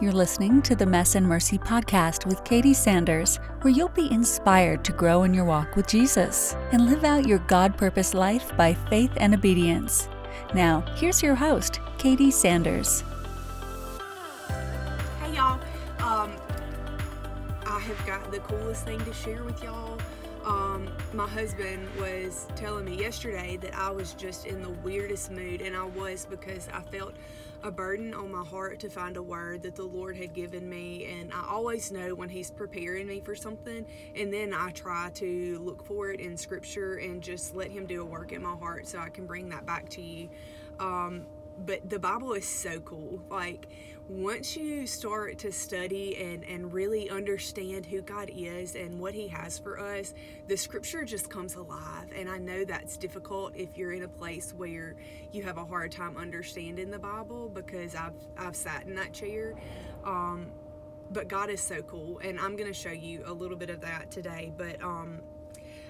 You're listening to the Mess and Mercy podcast with Katie Sanders, where you'll be inspired to grow in your walk with Jesus and live out your God purpose life by faith and obedience. Now, here's your host, Katie Sanders. Hey y'all, um, I have got the coolest thing to share with y'all. Um, my husband was telling me yesterday that I was just in the weirdest mood, and I was because I felt a burden on my heart to find a word that the Lord had given me. And I always know when He's preparing me for something, and then I try to look for it in Scripture and just let Him do a work in my heart so I can bring that back to you. Um, but the Bible is so cool. Like, once you start to study and, and really understand who God is and what He has for us, the scripture just comes alive. And I know that's difficult if you're in a place where you have a hard time understanding the Bible because I've, I've sat in that chair. Um, but God is so cool, and I'm going to show you a little bit of that today. But um,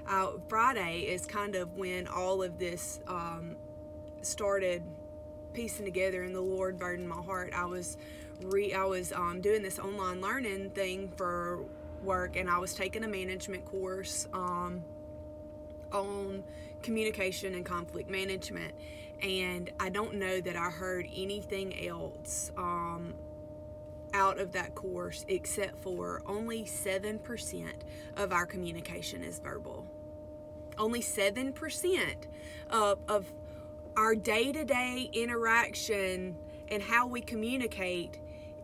uh, Friday is kind of when all of this um, started piecing together and the Lord burdened my heart. I was re I was um, doing this online learning thing for work and I was taking a management course um, on communication and conflict management and I don't know that I heard anything else um, out of that course except for only 7% of our communication is verbal. Only 7% of, of our day to day interaction and how we communicate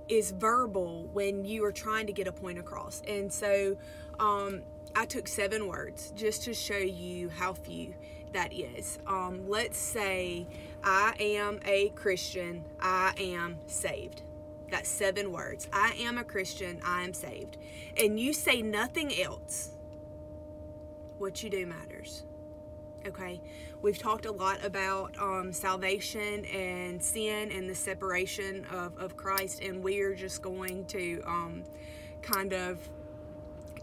is verbal when you are trying to get a point across. And so um, I took seven words just to show you how few that is. Um, let's say I am a Christian, I am saved. That's seven words. I am a Christian, I am saved. And you say nothing else. What you do matters. Okay, we've talked a lot about um, salvation and sin and the separation of, of Christ, and we are just going to um, kind of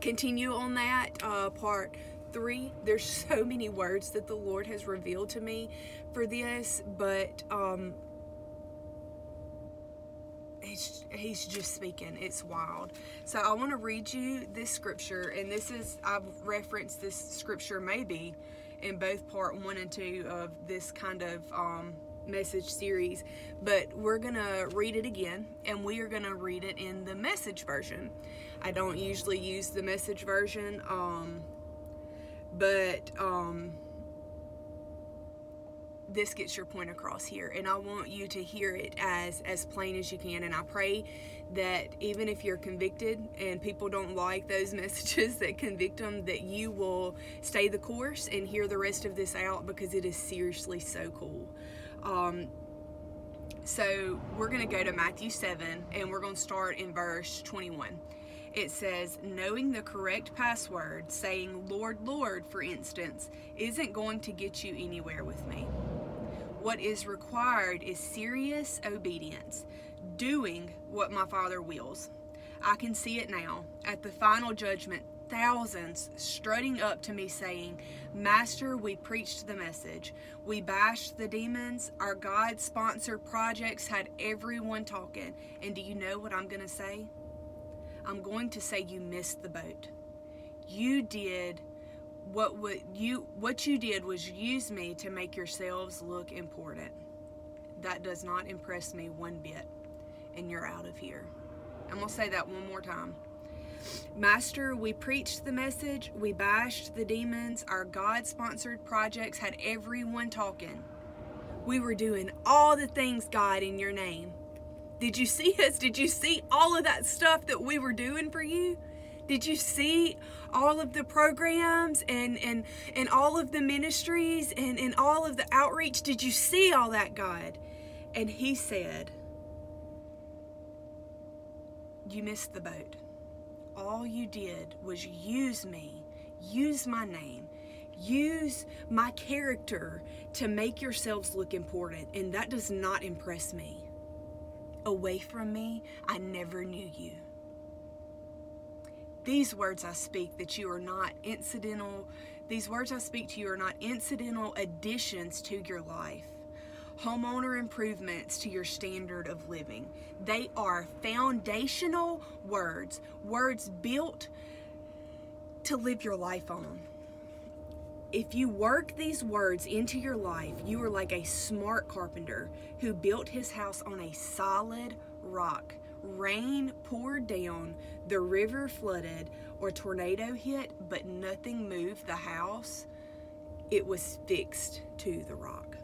continue on that uh, part three. There's so many words that the Lord has revealed to me for this, but um, he's, he's just speaking. It's wild. So I want to read you this scripture, and this is, I've referenced this scripture maybe in both part one and two of this kind of um, message series, but we're gonna read it again and we are gonna read it in the message version. I don't usually use the message version, um, but um, this gets your point across here and i want you to hear it as as plain as you can and i pray that even if you're convicted and people don't like those messages that convict them that you will stay the course and hear the rest of this out because it is seriously so cool. Um, so we're going to go to matthew 7 and we're going to start in verse 21 it says knowing the correct password saying lord lord for instance isn't going to get you anywhere with me what is required is serious obedience, doing what my Father wills. I can see it now. At the final judgment, thousands strutting up to me saying, Master, we preached the message. We bashed the demons. Our God sponsored projects had everyone talking. And do you know what I'm going to say? I'm going to say you missed the boat. You did what you what you did was use me to make yourselves look important. That does not impress me one bit. And you're out of here. Going to say that one more time. Master, we preached the message, we bashed the demons, our God sponsored projects had everyone talking. We were doing all the things, God, in your name. Did you see us? Did you see all of that stuff that we were doing for you? Did you see all of the programs and, and, and all of the ministries and, and all of the outreach? Did you see all that, God? And he said, You missed the boat. All you did was use me, use my name, use my character to make yourselves look important, and that does not impress me. Away from me, I never knew you. These words I speak that you are not incidental, these words I speak to you are not incidental additions to your life. homeowner improvements to your standard of living. They are foundational words, words built to live your life on. If you work these words into your life, you are like a smart carpenter who built his house on a solid rock. Rain poured down, the river flooded, or tornado hit, but nothing moved the house. It was fixed to the rock.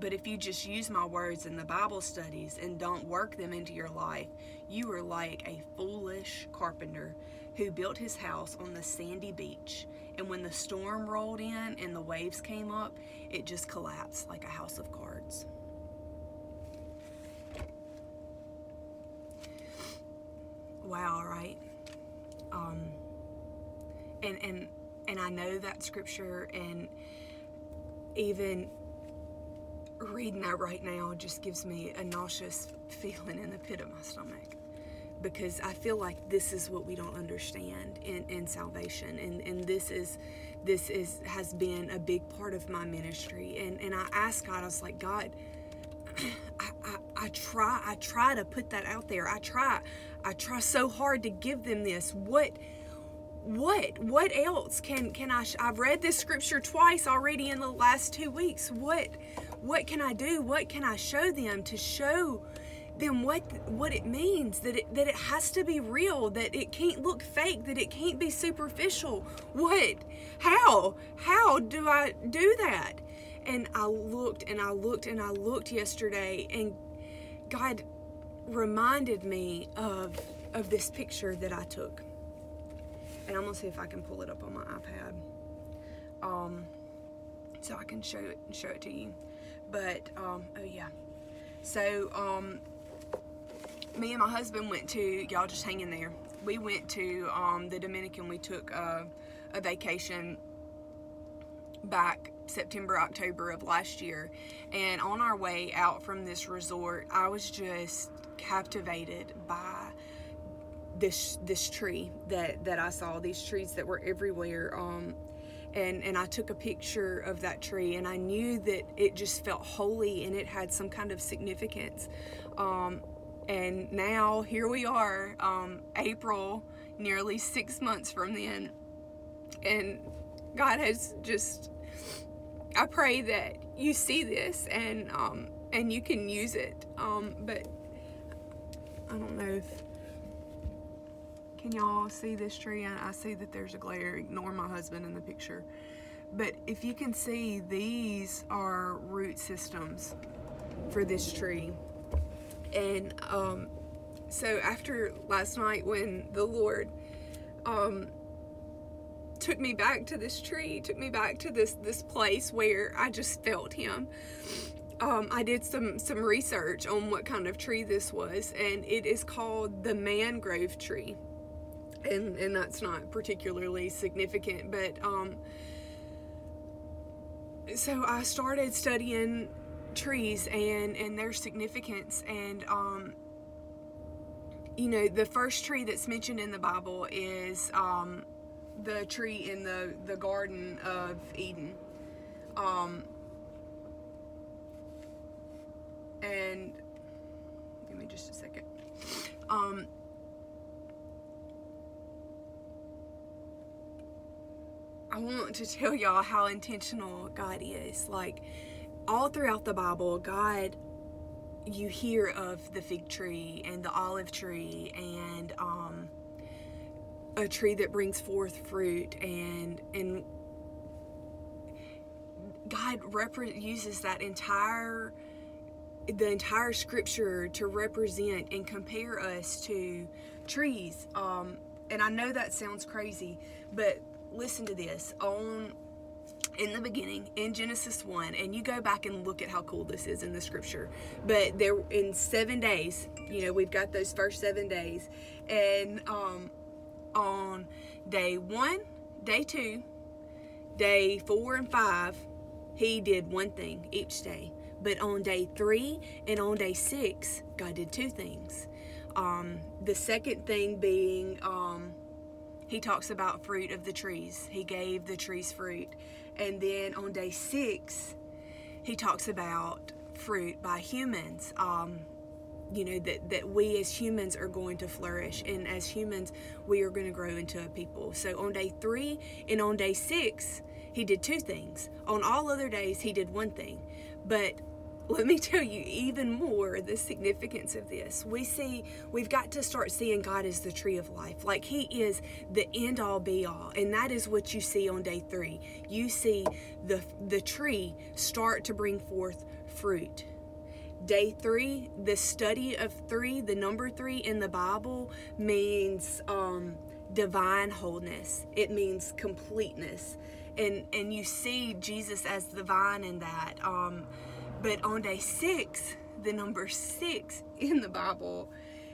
But if you just use my words in the Bible studies and don't work them into your life, you are like a foolish carpenter who built his house on the sandy beach. And when the storm rolled in and the waves came up, it just collapsed like a house of cards. Wow, right? Um, and and and I know that scripture, and even reading that right now just gives me a nauseous feeling in the pit of my stomach because I feel like this is what we don't understand in, in salvation and, and this is this is has been a big part of my ministry and, and I asked God, I was like, God, I, try I try to put that out there. I try I try so hard to give them this. What what what else can can I I've read this scripture twice already in the last 2 weeks. What what can I do? What can I show them to show them what what it means that it that it has to be real, that it can't look fake, that it can't be superficial. What? How? How do I do that? And I looked and I looked and I looked yesterday and God reminded me of of this picture that I took. And I'm gonna see if I can pull it up on my iPad. Um so I can show it show it to you. But um, oh yeah. So um, me and my husband went to y'all just hang in there. We went to um, the Dominican. We took uh, a vacation back September, October of last year. And on our way out from this resort, I was just captivated by this this tree that that I saw. These trees that were everywhere. Um, and and I took a picture of that tree and I knew that it just felt holy and it had some kind of significance um, and now here we are um, April nearly six months from then and God has just I pray that you see this and um, and you can use it um, but I don't know if can y'all see this tree? I, I see that there's a glare. Ignore my husband in the picture. But if you can see, these are root systems for this tree. And um, so after last night when the Lord um, took me back to this tree, took me back to this this place where I just felt him. Um, I did some some research on what kind of tree this was, and it is called the mangrove tree and and that's not particularly significant but um so I started studying trees and and their significance and um you know the first tree that's mentioned in the Bible is um the tree in the the garden of Eden um and give me just a second um I want to tell y'all how intentional God is. Like, all throughout the Bible, God, you hear of the fig tree and the olive tree and um, a tree that brings forth fruit and and God uses that entire the entire scripture to represent and compare us to trees. Um, and I know that sounds crazy, but listen to this on in the beginning in Genesis 1 and you go back and look at how cool this is in the scripture but there in 7 days you know we've got those first 7 days and um on day 1 day 2 day 4 and 5 he did one thing each day but on day 3 and on day 6 God did two things um the second thing being um he talks about fruit of the trees. He gave the trees fruit. And then on day six, he talks about fruit by humans. Um, you know that that we as humans are going to flourish and as humans we are going to grow into a people so on day three and on day six he did two things on all other days he did one thing but let me tell you even more the significance of this. We see, we've got to start seeing God as the tree of life. Like He is the end all be all. And that is what you see on day three. You see the, the tree start to bring forth fruit. Day three, the study of three, the number three in the Bible means um, divine wholeness, it means completeness. And, and you see Jesus as the vine in that. Um, but on day six, the number six in the Bible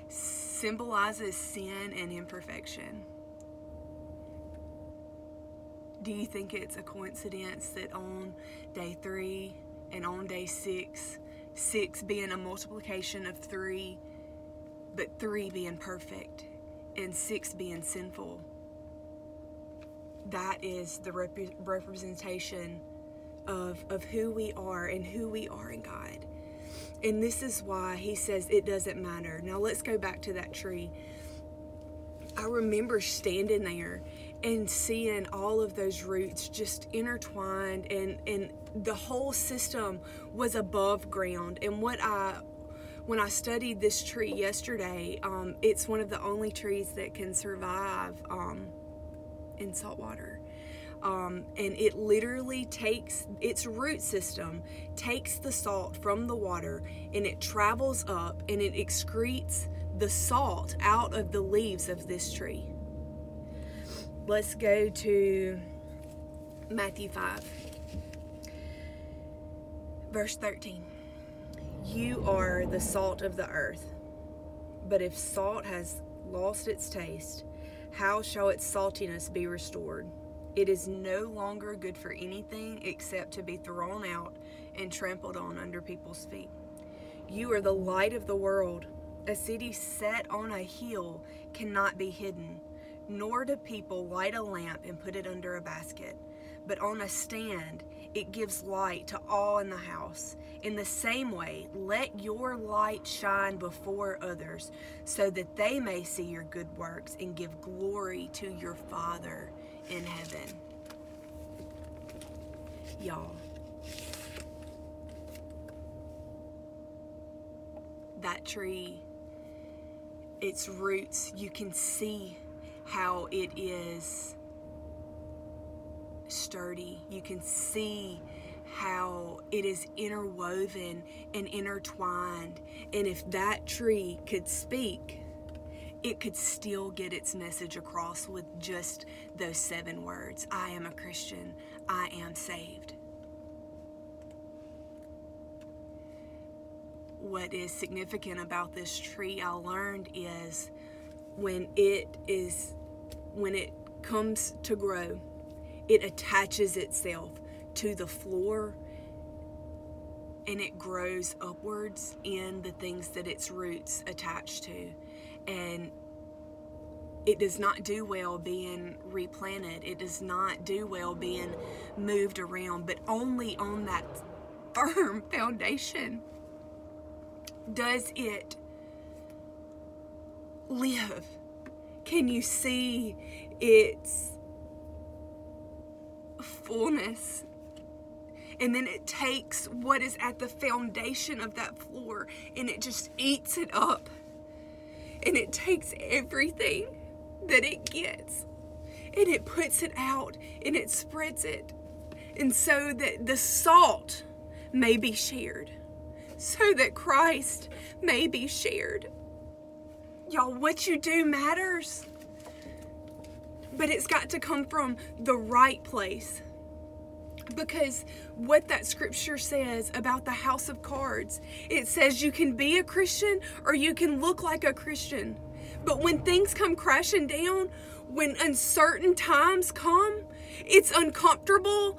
symbolizes sin and imperfection. Do you think it's a coincidence that on day three and on day six, six being a multiplication of three, but three being perfect and six being sinful? That is the rep- representation of, of who we are and who we are in God. And this is why he says it doesn't matter. Now let's go back to that tree. I remember standing there and seeing all of those roots just intertwined and and the whole system was above ground and what I when I studied this tree yesterday, um, it's one of the only trees that can survive um, in salt water. Um, and it literally takes its root system takes the salt from the water and it travels up and it excretes the salt out of the leaves of this tree let's go to matthew 5 verse 13 you are the salt of the earth but if salt has lost its taste how shall its saltiness be restored it is no longer good for anything except to be thrown out and trampled on under people's feet. You are the light of the world. A city set on a hill cannot be hidden, nor do people light a lamp and put it under a basket, but on a stand it gives light to all in the house. In the same way, let your light shine before others, so that they may see your good works and give glory to your Father in heaven. Y'all. That tree, its roots, you can see how it is sturdy. You can see how it is interwoven and intertwined. And if that tree could speak, it could still get its message across with just those seven words I am a Christian, I am saved. What is significant about this tree I learned is when it is when it comes to grow, it attaches itself to the floor and it grows upwards in the things that its roots attach to and it does not do well being replanted. It does not do well being moved around, but only on that firm foundation does it live. Can you see its fullness? And then it takes what is at the foundation of that floor and it just eats it up and it takes everything that it gets and it puts it out and it spreads it. And so that the salt may be shared, so that Christ may be shared. Y'all, what you do matters, but it's got to come from the right place because what that scripture says about the house of cards it says you can be a Christian or you can look like a Christian. But when things come crashing down, when uncertain times come, it's uncomfortable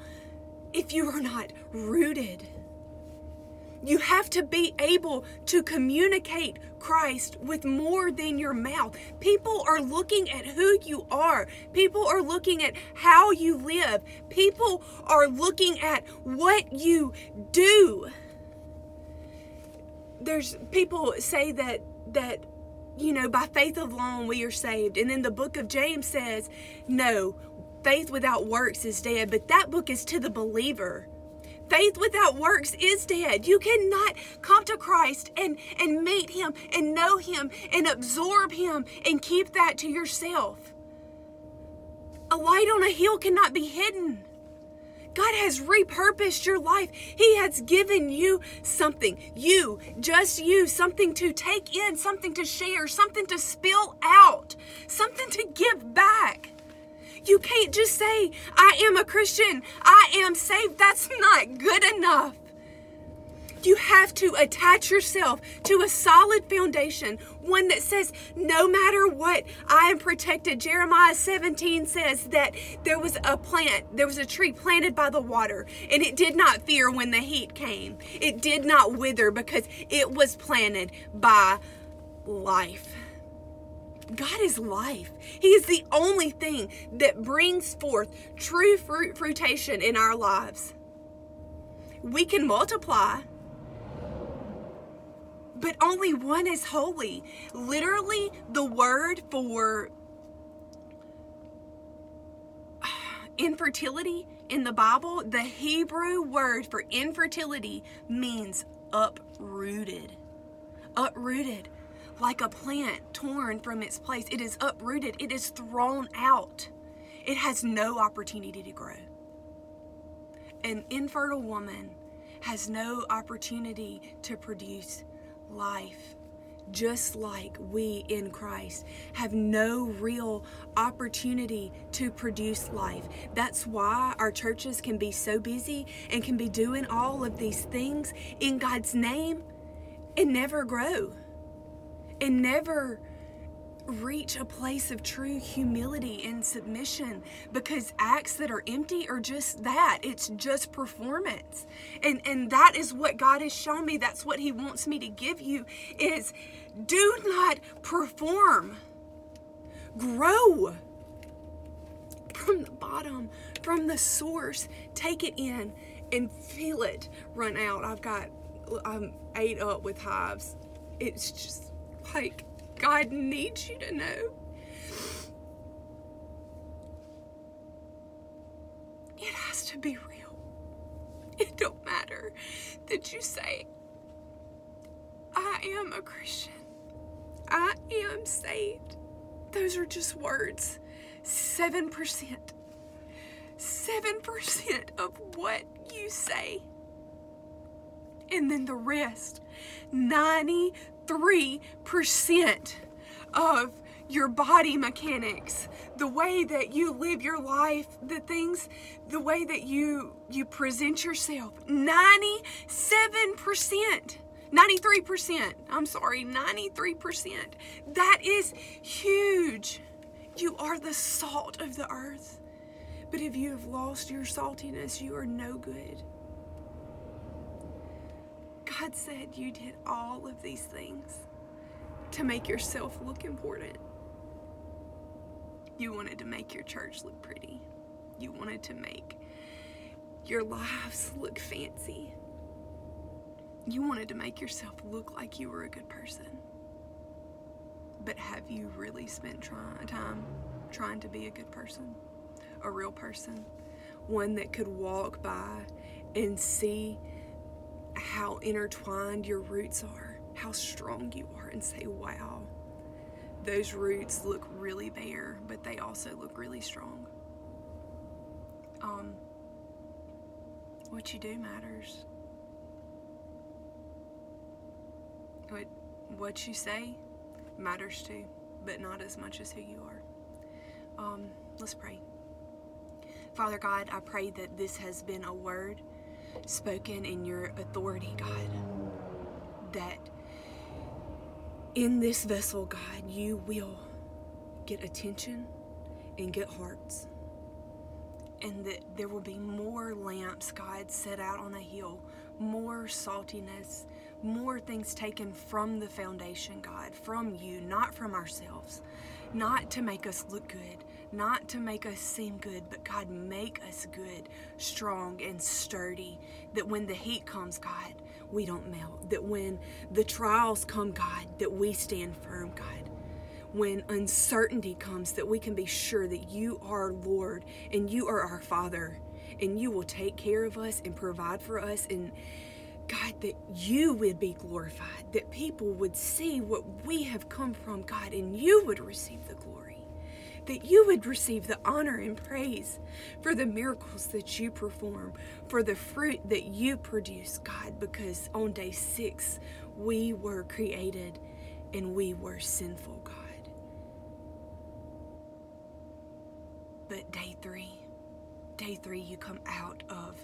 if you are not rooted. You have to be able to communicate Christ with more than your mouth. People are looking at who you are. People are looking at how you live. People are looking at what you do. There's people say that that you know by faith alone we are saved. And then the book of James says, "No, faith without works is dead." But that book is to the believer faith without works is dead. You cannot come to Christ and, and meet Him and know Him and absorb Him and keep that to yourself. A light on a hill cannot be hidden. God has repurposed your life. He has given you something. You, just you, something to take in, something to share, something to spill out, something to give back. You can't just say, I am a Christian, I am saved. That's not good enough. You have to attach yourself to a solid foundation, one that says, no matter what, I am protected. Jeremiah 17 says that there was a plant, there was a tree planted by the water, and it did not fear when the heat came. It did not wither because it was planted by life. God is life. He is the only thing that brings forth true fruit fruitation in our lives. We can multiply, but only one is holy. Literally, the word for infertility in the Bible, the Hebrew word for infertility means uprooted. Uprooted like a plant torn from its place. It is uprooted, it is thrown out. It has no opportunity to grow. An infertile woman has no opportunity to produce life. Just like we in Christ have no real opportunity to produce life. That's why our churches can be so busy and can be doing all of these things in God's name and never grow and never reach a place of true humility and submission because acts that are empty are just that. It's just performance. And and that is what god has shown me. That's what he wants me to give you is do not perform. Grow from the bottom from the source. Take it in and feel it run out. I've got um, i'm ate up with hives. It's just like God needs you to know. It has to be real. It don't matter that you say, I am a Christian. I am saved. Those are just words. 7%. 7% of what you say. And then the rest, 90 3% of your body mechanics. The way that you live your life the things the way that you you present yourself. 97% 93% i'm sorry 93% that is huge. You are the salt of the earth. But if you have lost your saltiness you are no good God said you did all of these things to make yourself look important. You wanted to make your church look pretty. You wanted to make your lives look fancy. You wanted to make yourself look like you were a good person. But have you really spent try, time trying to be a good person? A real person? One that could walk by and see how intertwined your roots are, how strong you are, and say, wow, those roots look really bare, but they also look really strong. Um, what you do matters. What, what you say matters too, but not as much as who you are. Um, let's pray. Father God, I pray that this has been a word spoken in your authority, God. That in this vessel, God, you will get attention and get hearts. And that there will be more lamps, God, set out on a hill more saltiness, more things taken from the foundation, God, from you, not from ourselves, not to make us look good, not to make us seem good, but God, make us good, strong, and sturdy. That when the heat comes, God, we don't melt. That when the trials come, God, that we stand firm, God. When uncertainty comes, that we can be sure that you are Lord and you are our Father and you will take care of us and provide for us and God, that you would be glorified, that people would see what we have come from, God, and you would receive the glory, that you would receive the honor and praise for the miracles that you perform, for the fruit that you produce, God, because on day six, we were created and we were sinful, God. But day three, day three, you come out of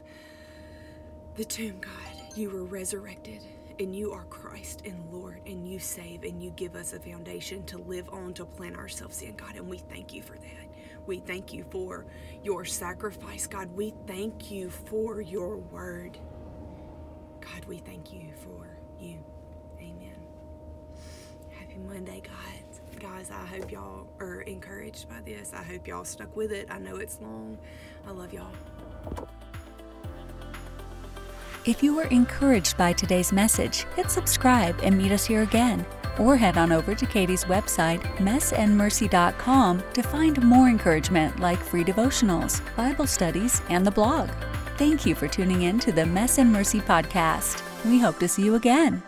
the tomb, God. You were resurrected and you are Christ and Lord and you save and you give us a foundation to live on, to plant ourselves in, God. And we thank you for that. We thank you for your sacrifice, God. We thank you for your word. God, we thank you for you. Amen. Happy Monday, God. Guys, I hope y'all are encouraged by this. I hope y'all stuck with it. I know it's long. I love y'all. If you were encouraged by today's message, hit subscribe and meet us here again. Or head on over to Katie's website, messandmercy.com, to find more encouragement like free devotionals, Bible studies, and the blog. Thank you for tuning in to the Mess and Mercy podcast. We hope to see you again.